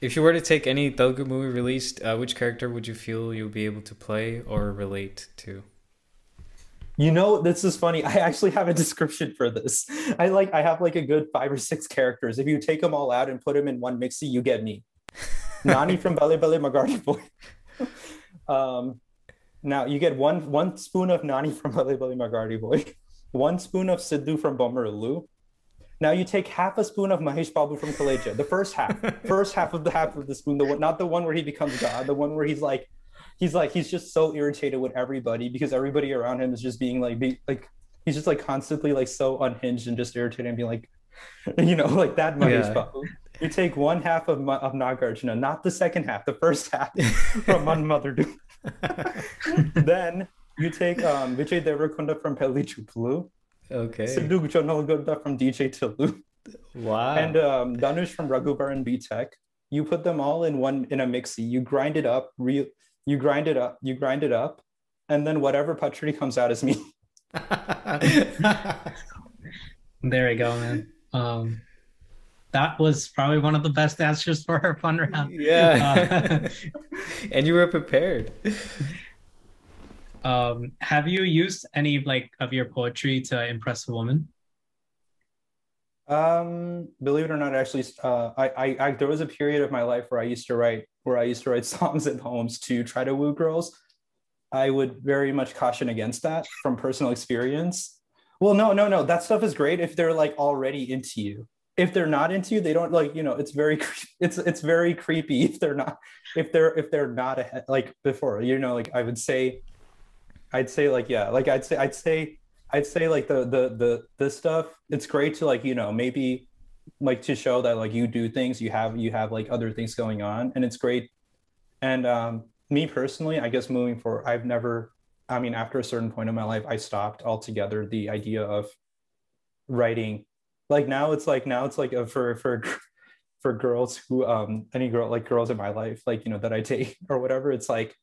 if you were to take any Telugu movie released, uh, which character would you feel you'll be able to play or relate to? You know, this is funny. I actually have a description for this. I like I have like a good five or six characters. If you take them all out and put them in one mixie, you get me. Nani from Bale Bale Magadivoy. um, now you get one one spoon of Nani from Bale Bale Magadivoy, one spoon of Sidhu from Bommarillu. Now you take half a spoon of Mahesh Babu from Khaleja, the first half, first half of the half of the spoon, the one, not the one where he becomes God, the one where he's like, he's like, he's just so irritated with everybody because everybody around him is just being like, be, like, he's just like constantly like so unhinged and just irritated and being like, you know, like that Mahesh yeah. Babu. You take one half of of Nagarjuna, not the second half, the first half from Mother. then you take um, Vijay Deverakonda from Pelli Choopulu Okay. Siddhu Jonnalagadda from DJ Tillu. Wow. And um, Dhanush from Raghuvaran B-Tech. You put them all in one in a mixie. You grind it up. Real. You grind it up. You grind it up, and then whatever pachadi comes out is me. there we go, man. Um, that was probably one of the best answers for our fun round. Yeah. Uh, and you were prepared. Um, have you used any like of your poetry to impress a woman? Um, believe it or not, actually, uh, I, I, I, there was a period of my life where I used to write, where I used to write songs and poems to try to woo girls. I would very much caution against that from personal experience. Well, no, no, no. That stuff is great if they're like already into you. If they're not into you, they don't like you know. It's very it's it's very creepy if they're not if they're if they're not ahead, like before. You know, like I would say I'd say like yeah, like I'd say I'd say I'd say like the the the this stuff. It's great to like you know maybe like to show that like you do things you have you have like other things going on and it's great. And um, me personally, I guess moving forward, I've never. I mean, after a certain point in my life, I stopped altogether the idea of writing. Like now, it's like now it's like a, for for for girls who um any girl like girls in my life like you know that I date or whatever. It's like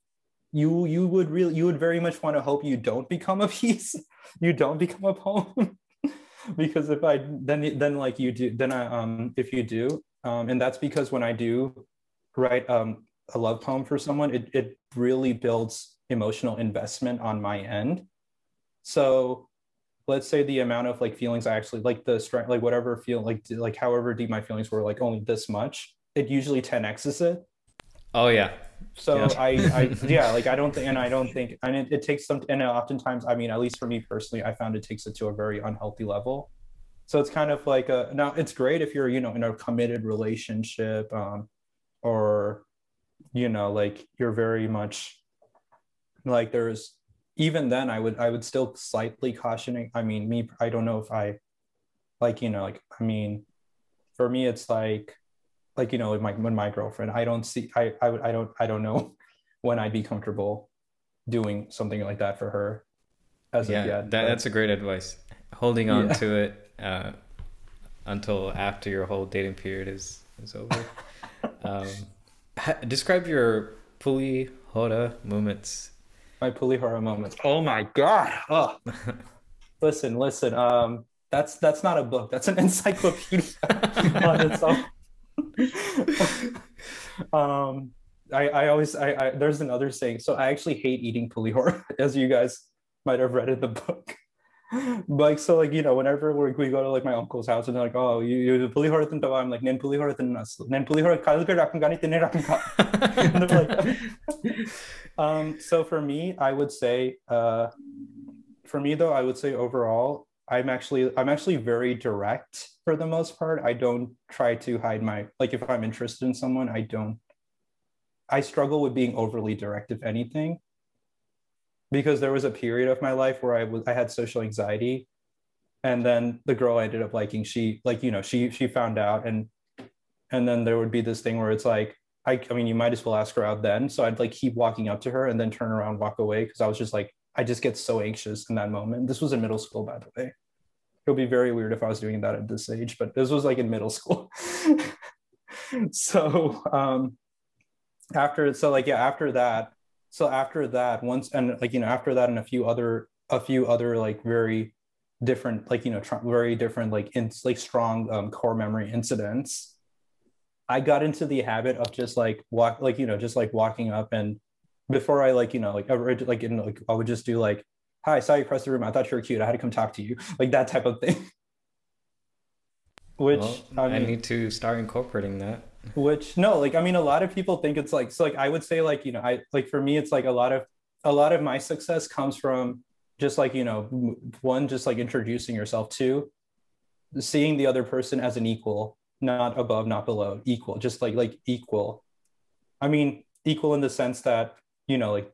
you you would really you would very much want to hope you don't become a piece you don't become a poem. Because if i then then like you do then i um if you do um and that's because when i do write um a love poem for someone it, it really builds emotional investment on my end. So let's say the amount of like feelings i actually like the strength like whatever feel like like however deep my feelings were like only this much it usually 10x's it. Oh yeah so yeah. I, I, yeah, like I don't think, and I don't think, and it, it takes some, and oftentimes, I mean, at least for me personally, I found it takes it to a very unhealthy level. So it's kind of like a, now it's great if you're, you know, in a committed relationship, um, or, you know, like you're very much like there's, even then I would, I would still slightly cautioning. I mean, me, I don't know if I, like, you know, like, I mean, for me, it's like, like you know with my when my girlfriend i don't see i i, I don't i don't know when i'd be comfortable doing something like that for her as yeah, that, that's a great advice. Holding on yeah. to it uh, until after your whole dating period is is over. Um, ha- describe your puli hora moments. My puli hora moments. Oh my god. Oh. listen listen um that's that's not a book. That's an encyclopedia. On its own um, I, I always I, I there's another saying. So I actually hate eating pulihora, as you guys might have read in the book. like so like you know whenever we, we go to like my uncle's house and they're like oh you you pulihora tinta I'm like nen pulihora tinnas nen pulihora kalga rakam gani tine rakam ka like um so for me I would say uh for me though I would say overall I'm actually I'm actually very direct for the most part. I don't try to hide my like if I'm interested in someone, I don't I struggle with being overly direct if anything. Because there was a period of my life where I was I had social anxiety and then the girl I ended up liking she like you know she she found out and and then there would be this thing where it's like I, I mean you might as well ask her out then so I'd like keep walking up to her and then turn around walk away because I was just like I just get so anxious in that moment. This was in middle school, by the way. It would be very weird if I was doing that at this age, but this was like in middle school. so um, after, so like yeah, after that, so after that, once and like you know after that and a few other a few other like very different like you know tr- very different like in like strong um, core memory incidents I got into the habit of just like walk, like you know, just like walking up and before I like you know like like in like I would just do like, "Hi, I saw you across the room. I thought you were cute. I had to come talk to you," like that type of thing. Which well, I, mean, I need to start incorporating that. Which no, like I mean, a lot of people think it's like so. Like I would say, like you know, I like for me, it's like a lot of a lot of my success comes from just like you know, one, just like introducing yourself. to seeing the other person as an equal not above not below equal just like like equal i mean equal in the sense that you know like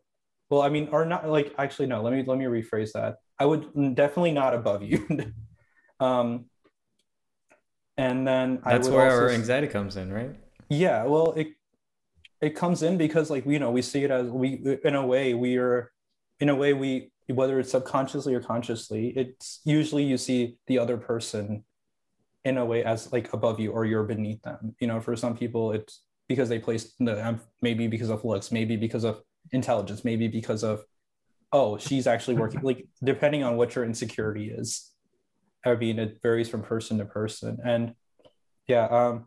well i mean or not like actually no let me let me rephrase that. I would definitely not above you. Um and then that's where also, our anxiety comes in right? Yeah well it it comes in because like you know we see it as we in a way we are in a way we whether it's subconsciously or consciously it's usually you see the other person in a way as like above you or you're beneath them. You know for some people it's because they place the um, maybe because of looks maybe because of intelligence maybe because of oh she's actually working like depending on what your insecurity is i mean it varies from person to person and yeah um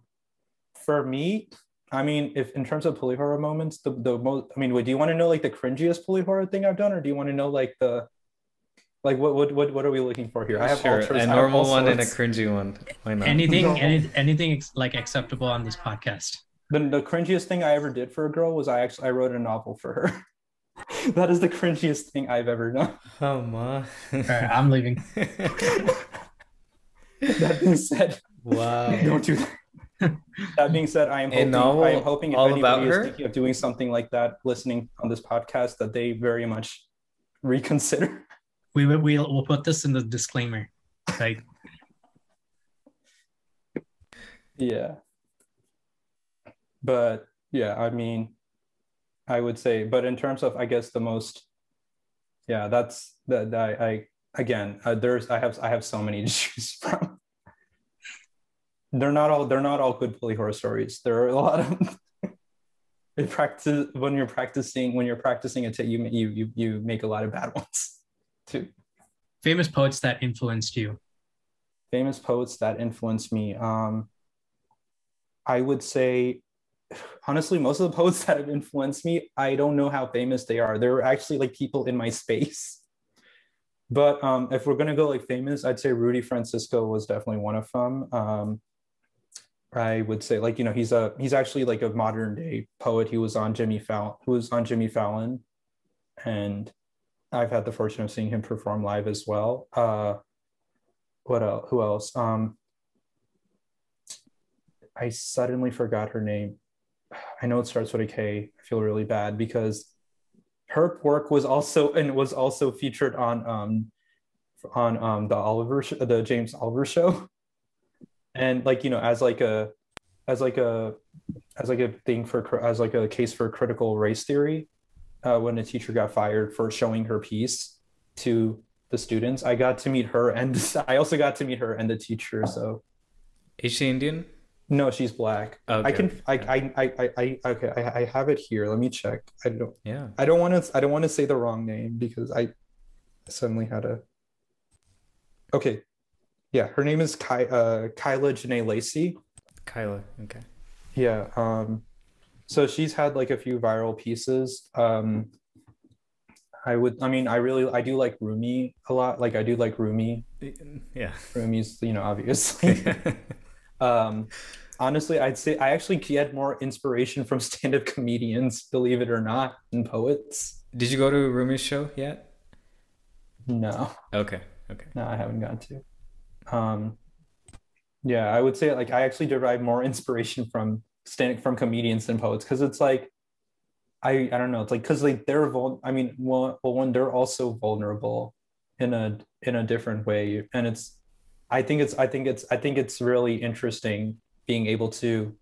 for me i mean if in terms of pulihora moments the, the most i mean do you want to know like the cringiest pulihora thing i've done or do you want to know like the like what what what, what are we looking for here? I have sure, a normal one and a cringy one. Why not? Anything any, anything ex- like acceptable on this podcast. The, the cringiest thing I ever did for a girl was I actually I wrote a novel for her. that is the cringiest thing I've ever done. Oh my. All right, I'm leaving. that being said, wow. Don't do that. that being said, I am hoping, novel, I am hoping if anybody is thinking of doing something like that, listening on this podcast, that they very much reconsider we will we'll, we'll put this in the disclaimer right yeah but yeah i mean i would say but in terms of i guess the most yeah that's that I, I again uh, there's i have i have so many to choose from they're not all they're not all good pulihora stories there are a lot of in practice when you're practicing when you're practicing it you you you you make a lot of bad ones too. Famous poets that influenced you. Famous poets that influenced me. Um, I would say, honestly, most of the poets that have influenced me, I don't know how famous they are. They're actually like people in my space. But um, if we're gonna go like famous, I'd say Rudy Francisco was definitely one of them. Um, I would say like you know he's a he's actually like a modern day poet. He was on Jimmy Fallon, who was on Jimmy Fallon, and I've had the fortune of seeing him perform live as well. Uh, what else? Who else? Um, I suddenly forgot her name. I know it starts with a K. I feel really bad because her work was also and was also featured on um on um the Oliver sh- the James Oliver show, and like you know as like a as like a as like a thing for as like a case for critical race theory uh, when a teacher got fired for showing her piece to the students. I got to meet her, and I also got to meet her and the teacher. So, is she Indian? No, she's black. Okay. I can. I. I. I. I. Okay. I, I have it here. Let me check. I don't. Yeah. I don't want to. I don't want to say the wrong name because I suddenly had a. Okay. Yeah, her name is Ky, uh, Kyla Jenée Lacey. Kyla. Okay. Yeah. Um so she's had like a few viral pieces um i would i mean i really i do like rumi a lot like i do like rumi yeah rumi's you know obviously um honestly i'd say i actually get more inspiration from stand-up comedians believe it or not and poets. Did you go to a rumi's show yet? No. Okay okay. No i haven't gone to. Um yeah i would say like i actually derive more inspiration from standing from comedians than poets because it's like I I don't know it's like because like they're vul- I mean well, well when they're also vulnerable in a in a different way and it's I think it's I think it's I think it's really interesting being able to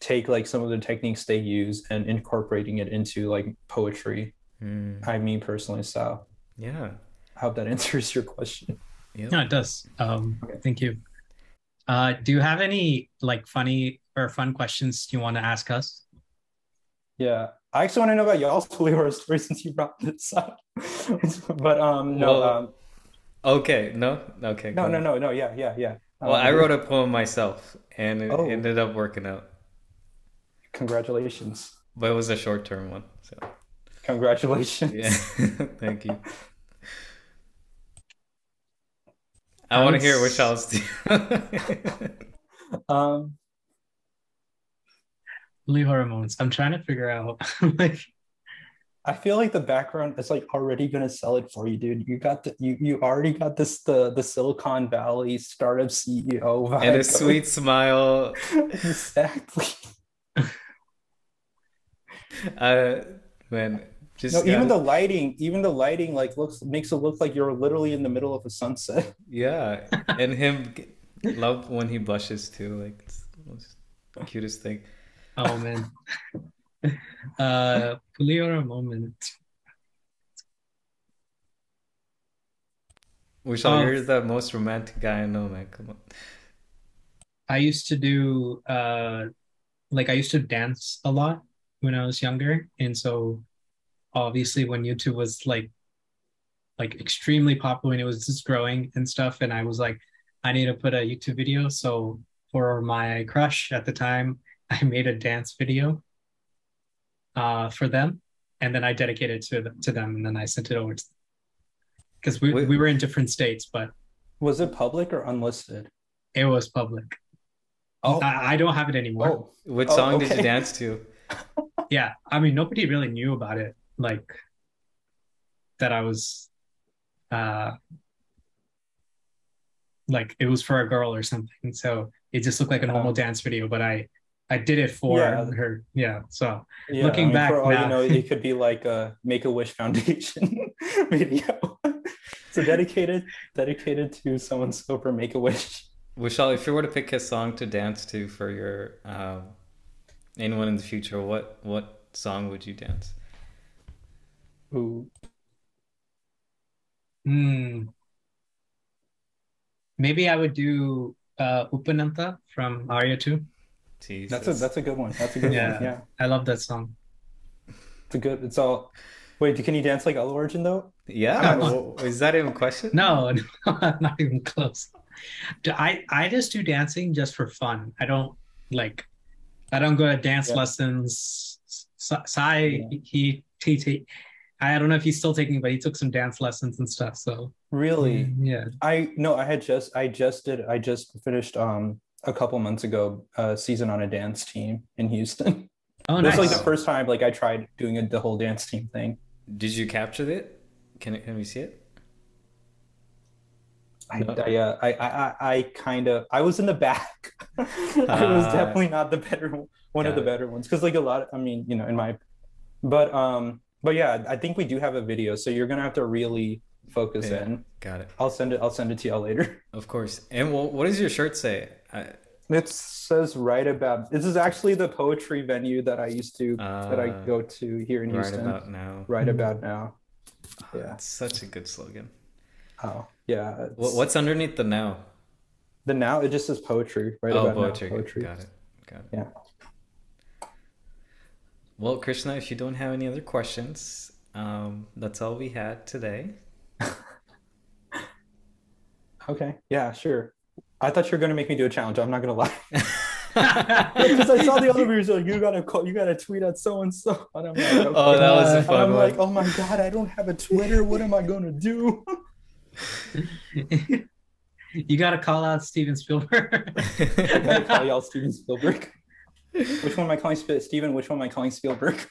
take like some of the techniques they use and incorporating it into like poetry. Mm. I mean personally so yeah I hope that answers your question. Yeah, no, it does. Um, okay. Thank you. Uh, do you have any like funny or fun questions you want to ask us? Yeah, I actually want to know about y'all's Holy Horror story since you brought this up. but um, no. Well, um, okay, no, okay. No, no, no, no. Yeah, yeah, yeah. Well, um, I wrote a poem myself, and it oh. ended up working out. congratulations. But it was a short term one. So congratulations. Yeah. Thank you. I want to hear what else do. um Lee hormones. I'm trying to figure out like I feel like the background is like already gonna sell it for you, dude. You got the you you already got this the the Silicon Valley startup CEO vibe. And a sweet smile. exactly. uh man, just no, even the lighting, even the lighting like looks makes it look like you're literally in the middle of a sunset. Yeah. And him love when he blushes too, like it's the most cutest thing. Oh man. Uh moment. Vishal, um, you're the most romantic guy I know, man. Come on. I used to do uh like I used to dance a lot when I was younger. And so obviously when YouTube was like like extremely popular and it was just growing and stuff, and I was like, I need to put a YouTube video. So for my crush at the time, I made a dance video uh, for them, and then I dedicated to them, to them, and then I sent it over to because we we were in different states, but was it public or unlisted? It was public. Oh, I, I don't have it anymore. Oh. What oh, song oh, okay. did you dance to? yeah, I mean nobody really knew about it, like that I was, uh, like it was for a girl or something. So it just looked like a normal dance video, but I I did it for yeah. her. Yeah. So yeah, looking I mean, back, all now, you know, it could be like a Make a Wish Foundation video. so dedicated, dedicated to someone so for Make a Wish. Vishal, if you were to pick a song to dance to for your uh, anyone in the future, what what song would you dance? Ooh. Hmm. Maybe I would do uh, Uppenantha from Arya 2. Jeez, that's, that's a that's a good one. That's a good yeah, one. Yeah, I love that song. It's a good. It's all. Wait, can you dance like Allu Arjun though? Yeah. well, is that even a question? No, no, not even close. I I just do dancing just for fun. I don't like. I don't go to dance yeah. lessons. Sai yeah. he, he he I don't know if he's still taking, but he took some dance lessons and stuff. So really, mm, yeah. I no, I had just I just did I just finished um a couple months ago a season on a dance team in Houston. Oh, nice. It was like the first time like I tried doing a, the whole dance team thing. Did you capture it? Can it, can we see it? I, I, uh, I, I, I kind of, I was in the back. I was uh, definitely not the better one of the it. better ones because like a lot. Of, I mean, you know, in my, but um, but yeah, I think we do have a video, so you're gonna have to really focus yeah, in. Got it. I'll send it. I'll send it to y'all later. Of course. And well, what does your shirt say? I... It says right about. This is actually the poetry venue that I used to uh, that I uh, go to here in Houston. Right about now. Right about now. Oh, yeah. It's such a good slogan. Oh yeah. What's underneath the now? The now it just says poetry. Right oh, about poetry. Now, poetry. Got it. Got it. Yeah. Well, Krishna, if you don't have any other questions, um, that's all we had today. okay. Yeah, sure. I thought you were gonna make me do a challenge. I'm not gonna lie. Because I saw the other videos like you gotta call, you gotta tweet at so and so, and I'm like, okay. oh, that was a fun I'm one. like, oh my god, I don't have a Twitter. What am I gonna do? you gotta call out Steven Spielberg. I gotta call y'all Steven Spielberg. Which one am I calling Steven? Which one am I calling Spielberg?